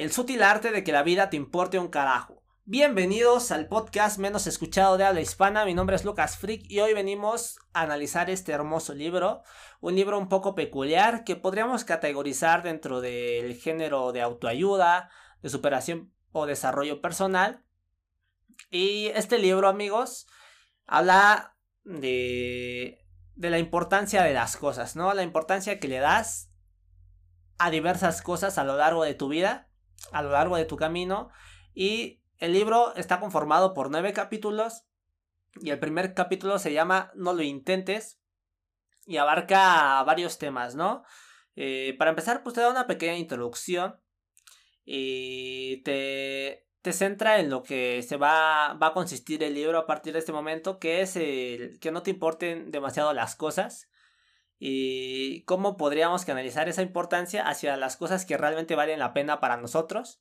El sutil arte de que la vida te importe un carajo. Bienvenidos al podcast menos escuchado de habla hispana. Mi nombre es Lucas Frick y hoy venimos a analizar este hermoso libro. Un libro un poco peculiar que podríamos categorizar dentro del género de autoayuda, de superación o desarrollo personal. Y este libro, amigos, habla de, de la importancia de las cosas, ¿no? La importancia que le das a diversas cosas a lo largo de tu vida a lo largo de tu camino. Y el libro está conformado por nueve capítulos. Y el primer capítulo se llama No lo intentes. Y abarca varios temas, ¿no? Eh, para empezar, pues te da una pequeña introducción. Y te, te centra en lo que se va, va a consistir el libro a partir de este momento, que es que no te importen demasiado las cosas y cómo podríamos canalizar esa importancia hacia las cosas que realmente valen la pena para nosotros.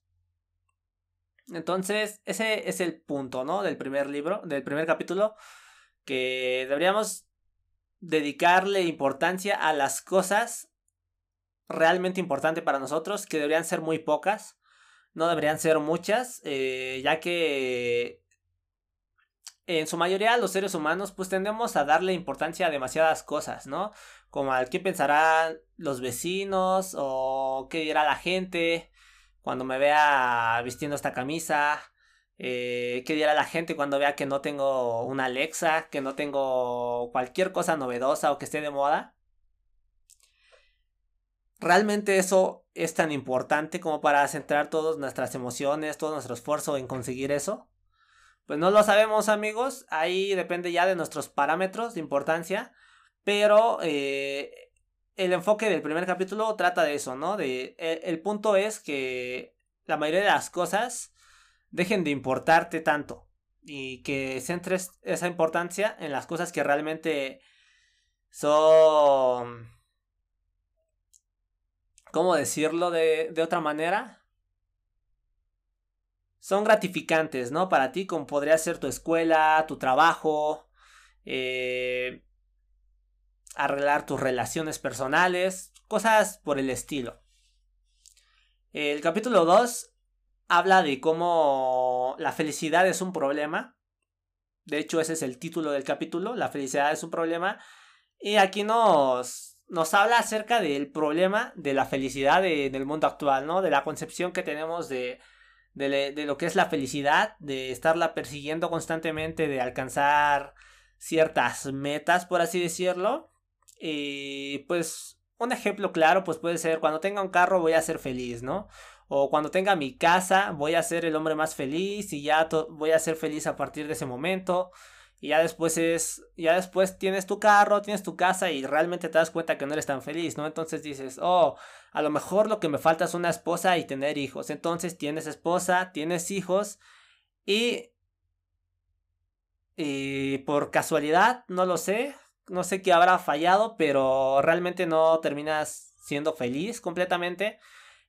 Entonces, ese es el punto, ¿no? Del primer libro, del primer capítulo, que deberíamos dedicarle importancia a las cosas realmente importantes para nosotros, que deberían ser muy pocas, no deberían ser muchas, eh, ya que en su mayoría los seres humanos pues tendemos a darle importancia a demasiadas cosas, ¿no? Como al qué pensarán los vecinos o qué dirá la gente cuando me vea vistiendo esta camisa, eh, qué dirá la gente cuando vea que no tengo una Alexa, que no tengo cualquier cosa novedosa o que esté de moda. ¿Realmente eso es tan importante como para centrar todas nuestras emociones, todo nuestro esfuerzo en conseguir eso? Pues no lo sabemos amigos, ahí depende ya de nuestros parámetros de importancia, pero eh, el enfoque del primer capítulo trata de eso, ¿no? De, el, el punto es que la mayoría de las cosas dejen de importarte tanto y que centres esa importancia en las cosas que realmente son... ¿Cómo decirlo de, de otra manera? Son gratificantes, ¿no? Para ti, como podría ser tu escuela, tu trabajo, eh, arreglar tus relaciones personales, cosas por el estilo. El capítulo 2 habla de cómo la felicidad es un problema. De hecho, ese es el título del capítulo, la felicidad es un problema. Y aquí nos, nos habla acerca del problema de la felicidad en el mundo actual, ¿no? De la concepción que tenemos de, de, lo que es la felicidad, de estarla persiguiendo constantemente, de alcanzar ciertas metas, por así decirlo. Y pues un ejemplo claro, pues puede ser cuando tenga un carro voy a ser feliz, ¿no? O cuando tenga mi casa voy a ser el hombre más feliz y ya voy a ser feliz a partir de ese momento. Y ya después es, ya después tienes tu carro, tienes tu casa y realmente te das cuenta que no eres tan feliz, ¿no? Entonces dices, oh, a lo mejor lo que me falta es una esposa y tener hijos. Entonces tienes esposa, tienes hijos y... Y por casualidad, no lo sé, no sé qué habrá fallado, pero realmente no terminas siendo feliz completamente.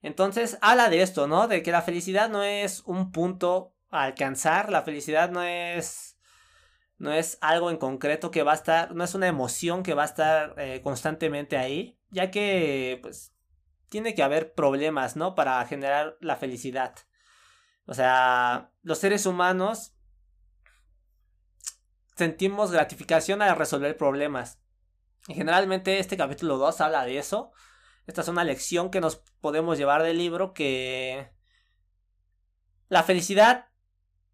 Entonces habla de esto, ¿no? De que la felicidad no es un punto a alcanzar, la felicidad no es no es algo en concreto que va a estar, no es una emoción que va a estar eh, constantemente ahí, ya que pues tiene que haber problemas, ¿no? Para generar la felicidad. O sea, los seres humanos sentimos gratificación al resolver problemas. Y generalmente este capítulo 2 habla de eso. Esta es una lección que nos podemos llevar del libro que la felicidad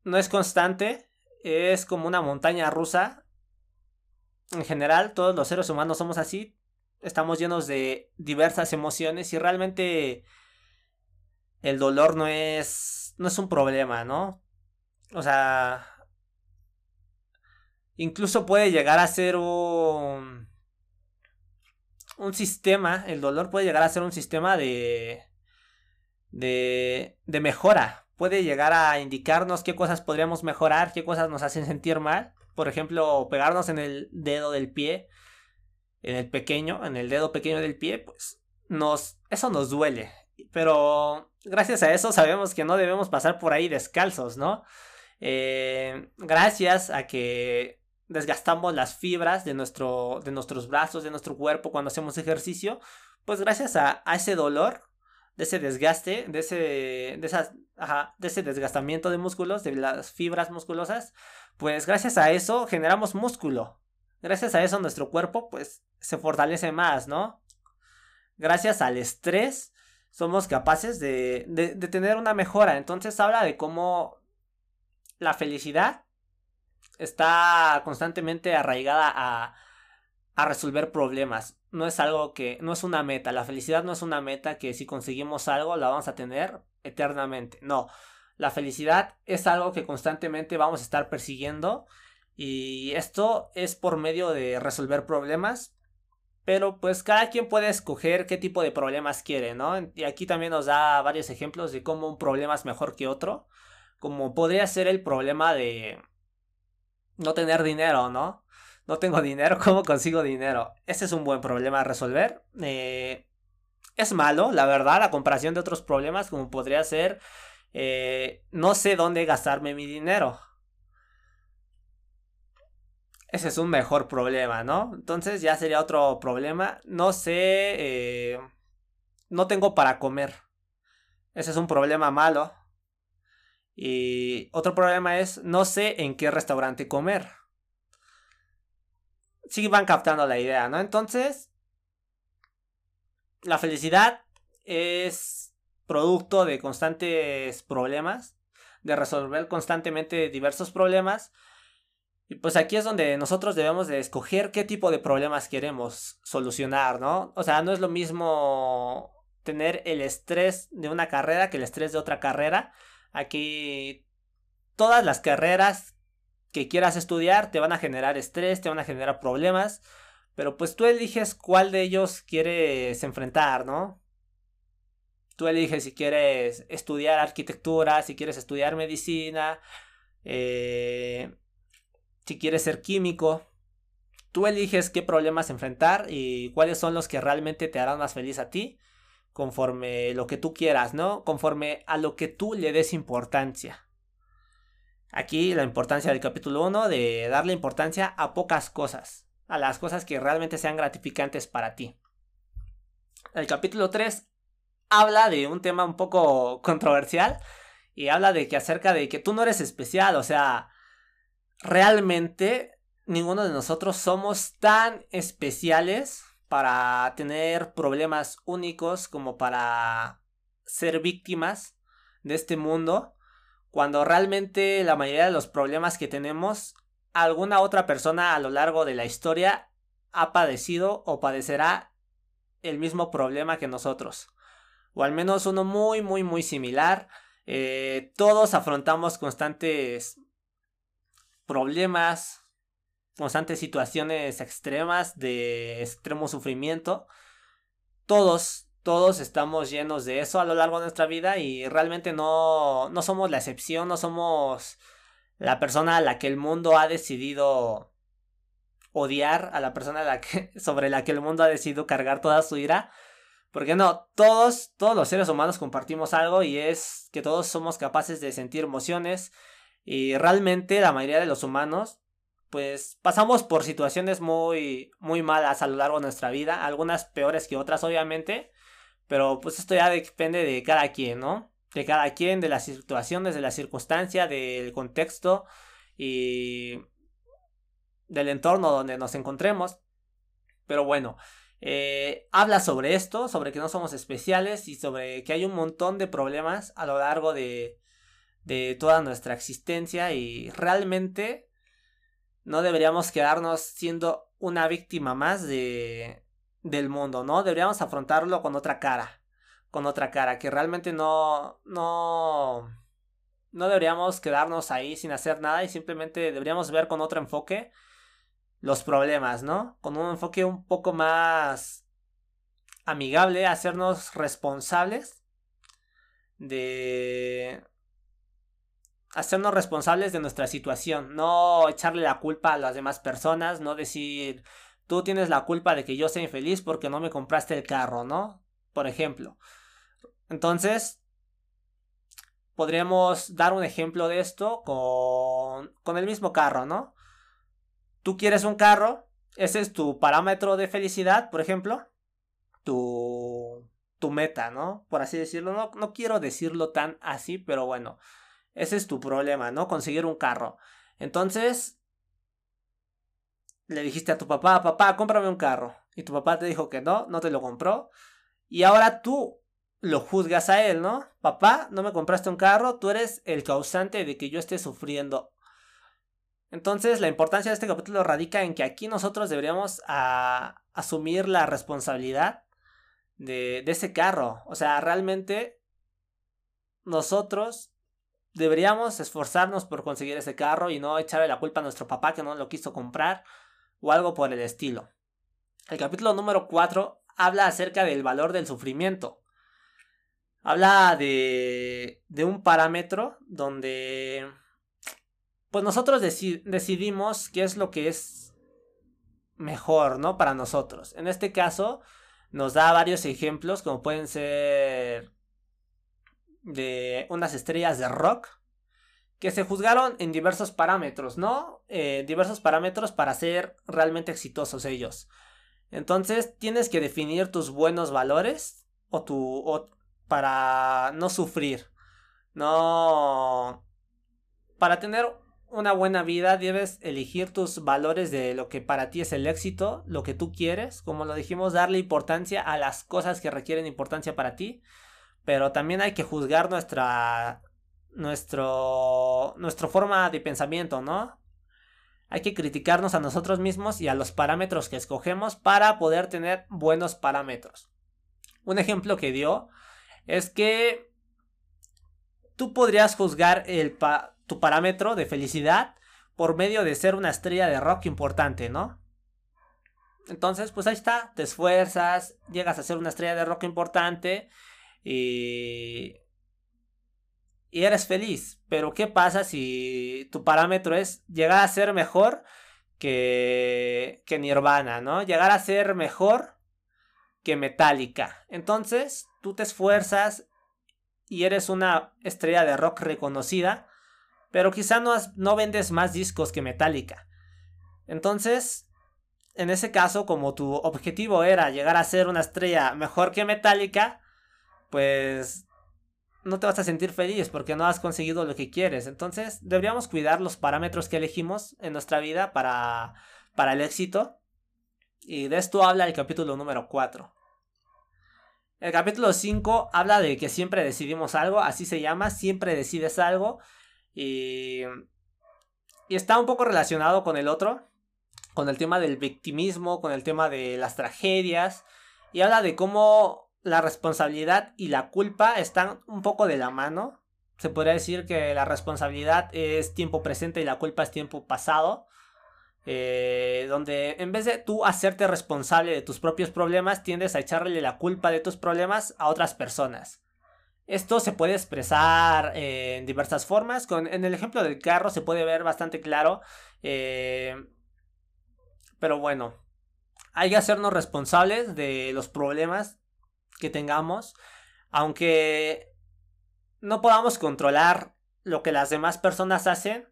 no es constante, es como una montaña rusa. En general, todos los seres humanos somos así. Estamos llenos de diversas emociones y realmente el dolor no es no es un problema, ¿no? O sea, incluso puede llegar a ser un un sistema, el dolor puede llegar a ser un sistema de de de mejora puede llegar a indicarnos qué cosas podríamos mejorar, qué cosas nos hacen sentir mal. Por ejemplo, pegarnos en el dedo del pie, en el pequeño, en el dedo pequeño del pie, pues nos, eso nos duele. Pero gracias a eso sabemos que no debemos pasar por ahí descalzos, ¿no? Eh, gracias a que desgastamos las fibras de, nuestro, de nuestros brazos, de nuestro cuerpo cuando hacemos ejercicio, pues gracias a, a ese dolor de ese desgaste, de ese, de esas, ajá, de ese desgastamiento de músculos, de las fibras musculosas, pues gracias a eso generamos músculo. Gracias a eso nuestro cuerpo pues se fortalece más, ¿no? Gracias al estrés somos capaces de, de, de tener una mejora. Entonces habla de cómo la felicidad está constantemente arraigada a, a resolver problemas. No es algo que, no es una meta. La felicidad no es una meta que si conseguimos algo la vamos a tener eternamente. No, la felicidad es algo que constantemente vamos a estar persiguiendo y esto es por medio de resolver problemas. Pero pues cada quien puede escoger qué tipo de problemas quiere, ¿no? Y aquí también nos da varios ejemplos de cómo un problema es mejor que otro. Como podría ser el problema de no tener dinero, ¿no? No tengo dinero, ¿cómo consigo dinero? Ese es un buen problema a resolver. Eh, es malo, la verdad, a comparación de otros problemas como podría ser eh, no sé dónde gastarme mi dinero. Ese es un mejor problema, ¿no? Entonces ya sería otro problema. No sé, eh, no tengo para comer. Ese es un problema malo. Y otro problema es, no sé en qué restaurante comer. Sí van captando la idea, ¿no? Entonces, la felicidad es producto de constantes problemas, de resolver constantemente diversos problemas. Y pues aquí es donde nosotros debemos de escoger qué tipo de problemas queremos solucionar, ¿no? O sea, no es lo mismo tener el estrés de una carrera que el estrés de otra carrera. Aquí todas las carreras que quieras estudiar te van a generar estrés, te van a generar problemas, pero pues tú eliges cuál de ellos quieres enfrentar, ¿no? Tú eliges si quieres estudiar arquitectura, si quieres estudiar medicina, eh, si quieres ser químico. Tú eliges qué problemas enfrentar y cuáles son los que realmente te harán más feliz a ti conforme lo que tú quieras, ¿no? Conforme a lo que tú le des importancia. Aquí la importancia del capítulo 1 de darle importancia a pocas cosas, a las cosas que realmente sean gratificantes para ti. El capítulo 3 habla de un tema un poco controversial y habla de que acerca de que tú no eres especial, o sea, realmente ninguno de nosotros somos tan especiales para tener problemas únicos como para ser víctimas de este mundo, cuando realmente la mayoría de los problemas que tenemos, alguna otra persona a lo largo de la historia ha padecido o padecerá el mismo problema que nosotros, o al menos uno muy, muy, muy similar. Eh, todos afrontamos constantes problemas, constantes situaciones extremas de extremo sufrimiento. Todos, todos estamos llenos de eso a lo largo de nuestra vida y realmente no, no somos la excepción, no somos la persona a la que el mundo ha decidido odiar, a la persona a la que, sobre la que el mundo ha decidido cargar toda su ira. Porque no, todos, todos los seres humanos compartimos algo y es que todos somos capaces de sentir emociones y realmente la mayoría de los humanos pues pasamos por situaciones muy, muy malas a lo largo de nuestra vida, algunas peores que otras obviamente, pero pues esto ya depende de cada quien, ¿no? De cada quien, de las situaciones, de la circunstancia, del contexto y del entorno donde nos encontremos. Pero bueno, eh, habla sobre esto, sobre que no somos especiales y sobre que hay un montón de problemas a lo largo de, de toda nuestra existencia y realmente no deberíamos quedarnos siendo una víctima más de del mundo, ¿no? Deberíamos afrontarlo con otra cara, con otra cara, que realmente no no no deberíamos quedarnos ahí sin hacer nada y simplemente deberíamos ver con otro enfoque los problemas, ¿no? Con un enfoque un poco más amigable, hacernos responsables de hacernos responsables de nuestra situación, no echarle la culpa a las demás personas, no decir tú tienes la culpa de que yo sea infeliz porque no me compraste el carro, ¿no? Por ejemplo. Entonces, podríamos dar un ejemplo de esto con, con el mismo carro, ¿no? Tú quieres un carro, ese es tu parámetro de felicidad, por ejemplo. Tu, tu meta, ¿no? Por así decirlo. No, no quiero decirlo tan así, pero bueno. Ese es tu problema, ¿no? Conseguir un carro. Entonces, le dijiste a tu papá, papá, cómprame un carro. Y tu papá te dijo que no, no te lo compró. Y ahora tú lo juzgas a él, ¿no? Papá, no me compraste un carro, tú eres el causante de que yo esté sufriendo. Entonces, la importancia de este capítulo radica en que aquí nosotros deberíamos asumir la responsabilidad de, de ese carro. O sea, realmente nosotros deberíamos esforzarnos por conseguir ese carro y no echarle la culpa a nuestro papá que no lo quiso comprar o algo por el estilo. El capítulo número 4 habla acerca del valor del sufrimiento. Habla de, de un parámetro donde pues nosotros decidimos qué es lo que es mejor, ¿no? Para nosotros. En este caso nos da varios ejemplos como pueden ser de unas estrellas de rock que se juzgaron en diversos parámetros, ¿no? Eh, diversos parámetros para ser realmente exitosos ellos. Entonces tienes que definir tus buenos valores o tu para no sufrir. No para tener una buena vida debes elegir tus valores de lo que para ti es el éxito, lo que tú quieres, como lo dijimos, darle importancia a las cosas que requieren importancia para ti, pero también hay que juzgar nuestra nuestro nuestra forma de pensamiento, ¿no? Hay que criticarnos a nosotros mismos y a los parámetros que escogemos para poder tener buenos parámetros. Un ejemplo que dio es que tú podrías juzgar el tu parámetro de felicidad por medio de ser una estrella de rock importante, ¿no? Entonces, pues ahí está, te esfuerzas, llegas a ser una estrella de rock importante y y eres feliz. Pero ¿qué pasa si tu parámetro es llegar a ser mejor que, que Nirvana, ¿no? Llegar a ser mejor que Metallica. Entonces, tú te esfuerzas y eres una estrella de rock reconocida, pero quizá no, no vendes más discos que Metallica. Entonces, en ese caso, como tu objetivo era llegar a ser una estrella mejor que Metallica, pues no te vas a sentir feliz porque no has conseguido lo que quieres. Entonces, deberíamos cuidar los parámetros que elegimos en nuestra vida para, para el éxito. Y de esto habla el capítulo número 4. El capítulo 5 habla de que siempre decidimos algo, así se llama, siempre decides algo. Y, y está un poco relacionado con el otro, con el tema del victimismo, con el tema de las tragedias. Y habla de cómo la responsabilidad y la culpa están un poco de la mano. Se podría decir que la responsabilidad es tiempo presente y la culpa es tiempo pasado. Eh, donde en vez de tú hacerte responsable de tus propios problemas, tiendes a echarle la culpa de tus problemas a otras personas. Esto se puede expresar en diversas formas. Con, en el ejemplo del carro se puede ver bastante claro. Eh, pero bueno, hay que hacernos responsables de los problemas que tengamos, aunque no podamos controlar lo que las demás personas hacen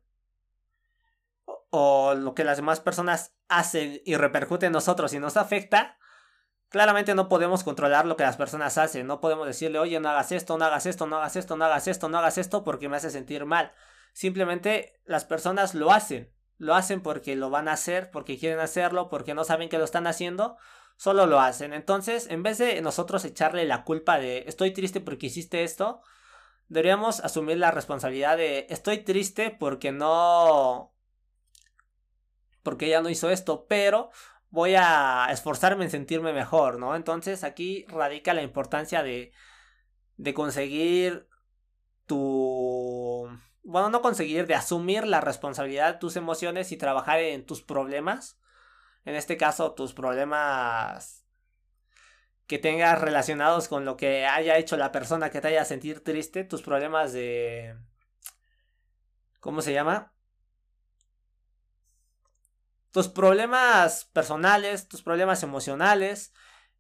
o lo que las demás personas hacen y repercute en nosotros y nos afecta, claramente no podemos controlar lo que las personas hacen. No podemos decirle, oye, no hagas esto, no hagas esto, no hagas esto, no hagas esto, no hagas esto porque me hace sentir mal. Simplemente las personas lo hacen. Lo hacen porque lo van a hacer, porque quieren hacerlo, porque no saben que lo están haciendo solo lo hacen. Entonces, en vez de nosotros echarle la culpa de estoy triste porque hiciste esto, deberíamos asumir la responsabilidad de estoy triste porque no... porque ella no hizo esto, pero voy a esforzarme en sentirme mejor, ¿no? Entonces aquí radica la importancia de, de conseguir tu... Bueno, no conseguir, de asumir la responsabilidad de tus emociones y trabajar en tus problemas en este caso tus problemas que tengas relacionados con lo que haya hecho la persona que te haya sentir triste, tus problemas de... ¿Cómo se llama? Tus problemas personales, tus problemas emocionales,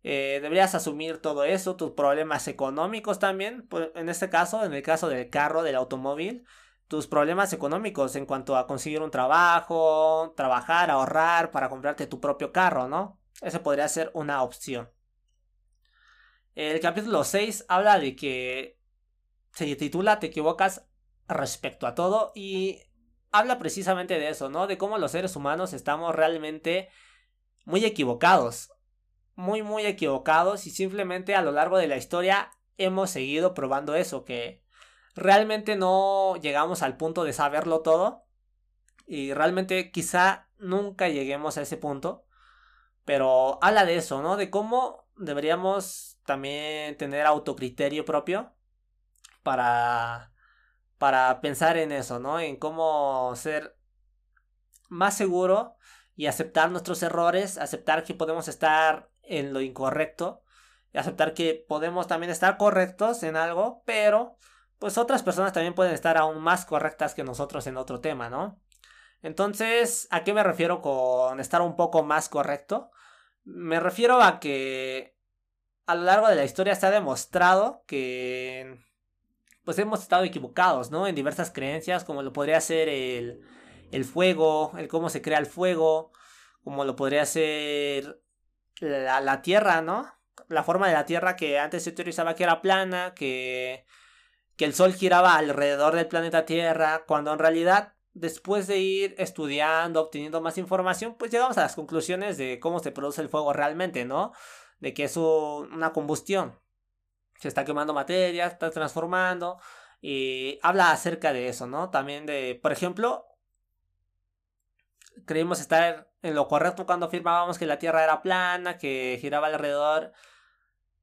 eh, deberías asumir todo eso, tus problemas económicos también, en este caso, en el caso del carro, del automóvil, tus problemas económicos en cuanto a conseguir un trabajo, trabajar, ahorrar para comprarte tu propio carro, ¿no? Esa podría ser una opción. El capítulo 6 habla de que se titula Te equivocas respecto a todo y habla precisamente de eso, ¿no? De cómo los seres humanos estamos realmente muy equivocados. Muy, muy equivocados y simplemente a lo largo de la historia hemos seguido probando eso, que realmente no llegamos al punto de saberlo todo y realmente quizá nunca lleguemos a ese punto, pero habla de eso, ¿no? De cómo deberíamos también tener autocriterio propio para para pensar en eso, ¿no? En cómo ser más seguro y aceptar nuestros errores, aceptar que podemos estar en lo incorrecto y aceptar que podemos también estar correctos en algo, pero pues otras personas también pueden estar aún más correctas que nosotros en otro tema, ¿no? Entonces, ¿a qué me refiero con estar un poco más correcto? Me refiero a que a lo largo de la historia se ha demostrado que pues hemos estado equivocados, ¿no? En diversas creencias, como lo podría ser el, el fuego, el cómo se crea el fuego, como lo podría ser la, la Tierra, ¿no? La forma de la Tierra que antes se teorizaba que era plana, que, que el Sol giraba alrededor del planeta Tierra, cuando en realidad después de ir estudiando, obteniendo más información, pues llegamos a las conclusiones de cómo se produce el fuego realmente, ¿no? De que es una combustión se está quemando materia, está transformando. Y habla acerca de eso, ¿no? También de, por ejemplo, creímos estar en lo correcto cuando afirmábamos que la Tierra era plana, que giraba alrededor,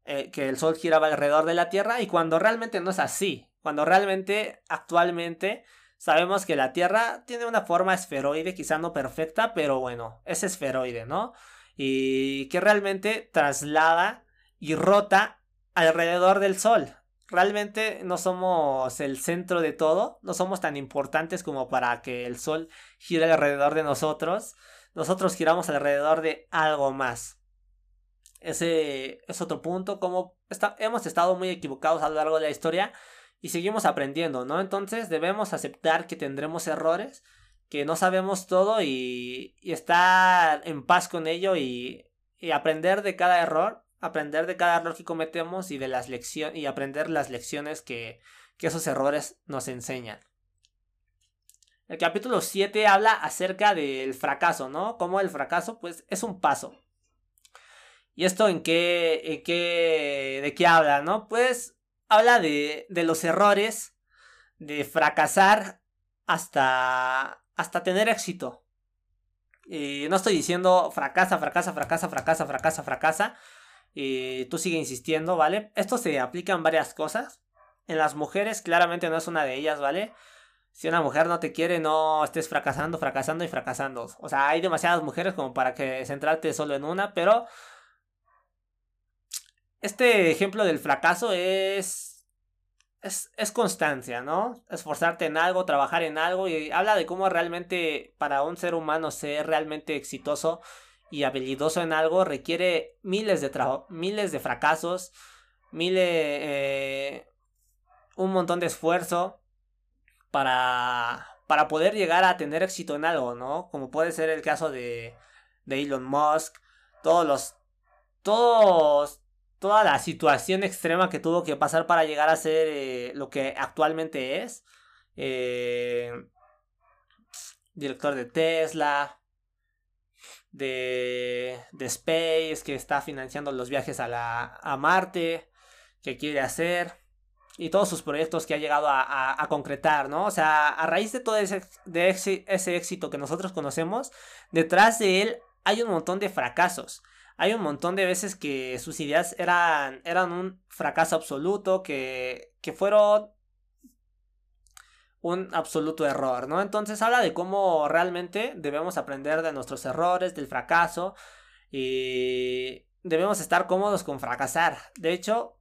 eh, que el Sol giraba alrededor de la Tierra, y cuando realmente no es así, cuando realmente actualmente sabemos que la Tierra tiene una forma esferoide, quizá no perfecta, pero bueno, es esferoide, ¿no? Y que realmente traslada y rota alrededor del Sol. Realmente no somos el centro de todo, no somos tan importantes como para que el Sol gire alrededor de nosotros. Nosotros giramos alrededor de algo más. Ese es otro punto, como hemos estado muy equivocados a lo largo de la historia y seguimos aprendiendo, ¿no? Entonces debemos aceptar que tendremos errores, que no sabemos todo y, estar en paz con ello y aprender de cada error aprender de cada error que cometemos y de las lecciones y aprender las lecciones que, que esos errores nos enseñan. El capítulo 7 habla acerca del fracaso, ¿no? Como el fracaso, pues, es un paso. ¿Y esto en qué, en qué, de qué habla, no? Pues habla de, de los errores, de fracasar hasta, hasta tener éxito. Y no estoy diciendo fracasa, fracasa, fracasa, fracasa, fracasa, fracasa, y tú sigue insistiendo, ¿vale? Esto se aplica en varias cosas. En las mujeres claramente no es una de ellas, ¿vale? Si una mujer no te quiere, no estés fracasando, fracasando y fracasando. O sea, hay demasiadas mujeres como para que centrarte solo en una, pero este ejemplo del fracaso es es, es, constancia, ¿no? Esforzarte en algo, trabajar en algo y habla de cómo realmente para un ser humano ser realmente exitoso y habilidoso en algo requiere miles de, miles de fracasos, miles, eh, un montón de esfuerzo para, para poder llegar a tener éxito en algo, ¿no? Como puede ser el caso de, de Elon Musk, todos los, todos, toda la situación extrema que tuvo que pasar para llegar a ser eh, lo que actualmente es. Eh, director de Tesla, de, de Space, que está financiando los viajes a, la, a Marte, que quiere hacer, y todos sus proyectos que ha llegado a, concretar, ¿no? O sea, a raíz de todo ese, de ese éxito que nosotros conocemos, detrás de él hay un montón de fracasos. Hay un montón de veces que sus ideas eran, eran un fracaso absoluto, que, que fueron un absoluto error, ¿no? Entonces habla de cómo realmente debemos aprender de nuestros errores, del fracaso y debemos estar cómodos con fracasar. De hecho,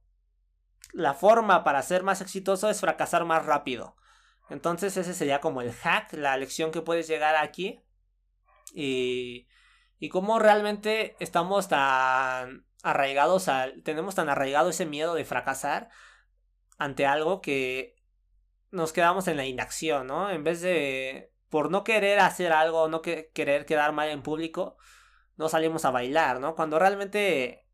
la forma para ser más exitoso es fracasar más rápido. Entonces ese sería como el hack, la lección que puedes llegar aquí y y cómo realmente estamos tan arraigados al tenemos tan arraigado ese miedo de fracasar ante algo que nos quedamos en la inacción, ¿no? En vez de, por no querer hacer algo, no querer quedar mal en público, no salimos a bailar, ¿no? Cuando realmente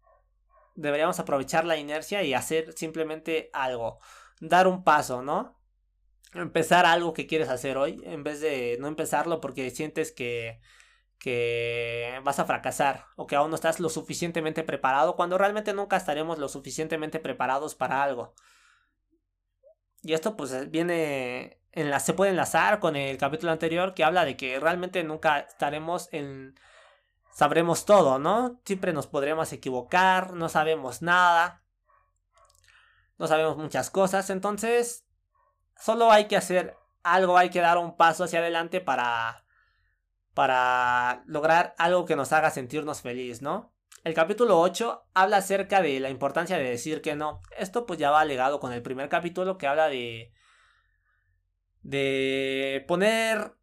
deberíamos aprovechar la inercia y hacer simplemente algo, dar un paso, ¿no? Empezar algo que quieres hacer hoy en vez de no empezarlo porque sientes que que vas a fracasar o que aún no estás lo suficientemente preparado cuando realmente nunca estaremos lo suficientemente preparados para algo. Y esto pues viene en la, se puede enlazar con el capítulo anterior que habla de que realmente nunca estaremos en sabremos todo, ¿no? Siempre nos podremos equivocar, no sabemos nada. No sabemos muchas cosas, entonces solo hay que hacer algo, hay que dar un paso hacia adelante para para lograr algo que nos haga sentirnos feliz, ¿no? El capítulo 8 habla acerca de la importancia de decir que no. Esto pues ya va legado con el primer capítulo que habla de de poner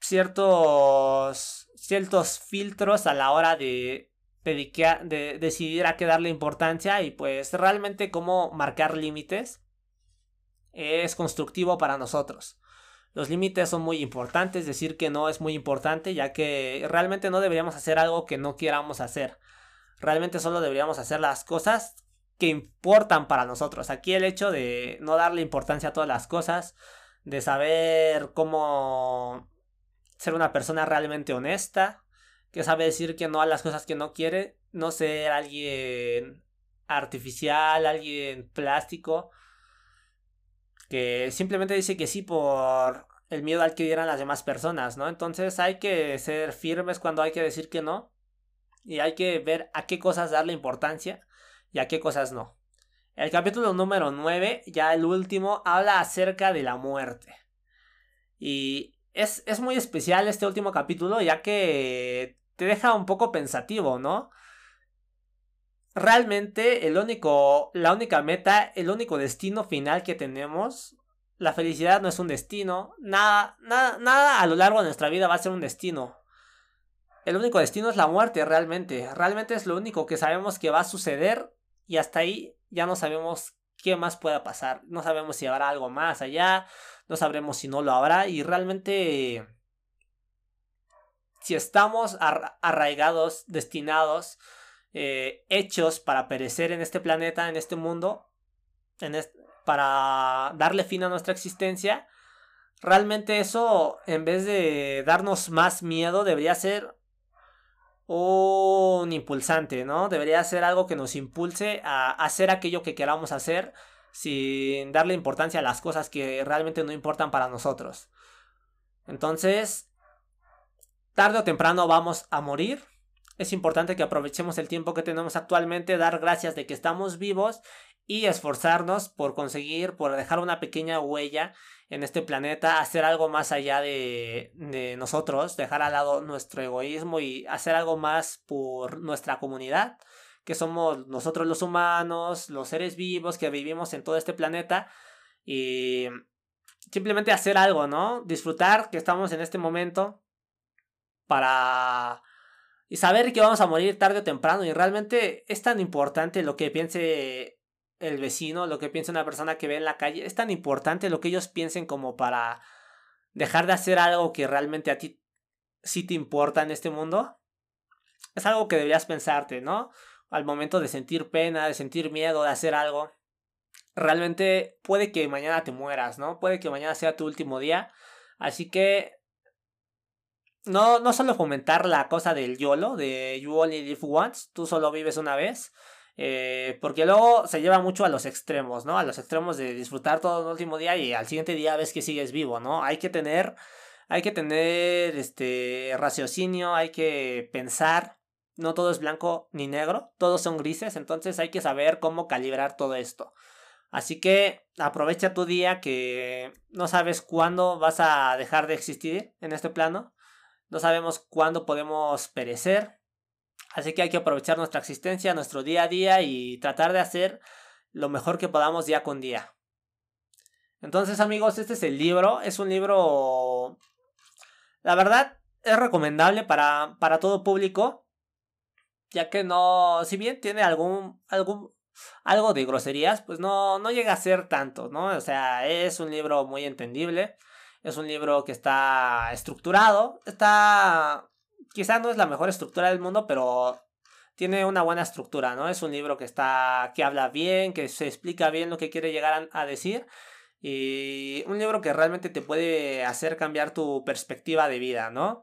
ciertos ciertos filtros a la hora de, de decidir a qué darle importancia y pues realmente cómo marcar límites es constructivo para nosotros. Los límites son muy importantes, decir que no es muy importante, ya que realmente no deberíamos hacer algo que no queramos hacer. Realmente solo deberíamos hacer las cosas que importan para nosotros. Aquí el hecho de no darle importancia a todas las cosas, de saber cómo ser una persona realmente honesta, que sabe decir que no a las cosas que no quiere, no ser alguien artificial, alguien plástico, que simplemente dice que sí por el miedo al que dieran las demás personas, ¿no? Entonces hay que ser firmes cuando hay que decir que no y hay que ver a qué cosas darle importancia y a qué cosas no. El capítulo número 9, ya el último, habla acerca de la muerte. Y es, es muy especial este último capítulo ya que te deja un poco pensativo, ¿no? Realmente el único, la única meta, el único destino final que tenemos, la felicidad no es un destino, nada, nada, nada a lo largo de nuestra vida va a ser un destino. El único destino es la muerte, realmente. Realmente es lo único que sabemos que va a suceder y hasta ahí ya no sabemos qué más pueda pasar. No sabemos si habrá algo más allá, no sabremos si no lo habrá y realmente si estamos arraigados, destinados eh, hechos para perecer en este planeta, en este mundo, para darle fin a nuestra existencia, realmente eso, en vez de darnos más miedo, debería ser un impulsante, ¿no? Debería ser algo que nos impulse a hacer aquello que queramos hacer sin darle importancia a las cosas que realmente no importan para nosotros. Entonces, tarde o temprano vamos a morir es importante que aprovechemos el tiempo que tenemos actualmente, dar gracias de que estamos vivos y esforzarnos por conseguir, por dejar una pequeña huella en este planeta, hacer algo más allá de, de nosotros, dejar al lado nuestro egoísmo y hacer algo más por nuestra comunidad, que somos nosotros los humanos, los seres vivos que vivimos en todo este planeta y simplemente hacer algo, ¿no? Disfrutar que estamos en este momento para y saber que vamos a morir tarde o temprano. Y realmente es tan importante lo que piense el vecino, lo que piense una persona que ve en la calle. Es tan importante lo que ellos piensen como para dejar de hacer algo que realmente a ti sí te importa en este mundo. Es algo que deberías pensarte, ¿no? Al momento de sentir pena, de sentir miedo, de hacer algo. Realmente puede que mañana te mueras, ¿no? Puede que mañana sea tu último día. Así que no, no solo fomentar la cosa del YOLO, de You Only Live Once, tú solo vives una vez, eh, porque luego se lleva mucho a los extremos, ¿no? A los extremos de disfrutar todo el último día y al siguiente día ves que sigues vivo, ¿no? Hay que tener, hay que tener, este, raciocinio, hay que pensar, no todo es blanco ni negro, todos son grises, entonces hay que saber cómo calibrar todo esto. Así que aprovecha tu día que no sabes cuándo vas a dejar de existir en este plano. No sabemos cuándo podemos perecer. Así que hay que aprovechar nuestra existencia, nuestro día a día y tratar de hacer lo mejor que podamos día con día. Entonces amigos, este es el libro. Es un libro... La verdad, es recomendable para, para todo público. Ya que no... Si bien tiene algún... algún algo de groserías, pues no, no llega a ser tanto, ¿no? O sea, es un libro muy entendible. Es un libro que está estructurado. Está. Quizá no es la mejor estructura del mundo, pero tiene una buena estructura, ¿no? Es un libro que está, que habla bien, que se explica bien lo que quiere llegar a, decir. Y un libro que realmente te puede hacer cambiar tu perspectiva de vida, ¿no?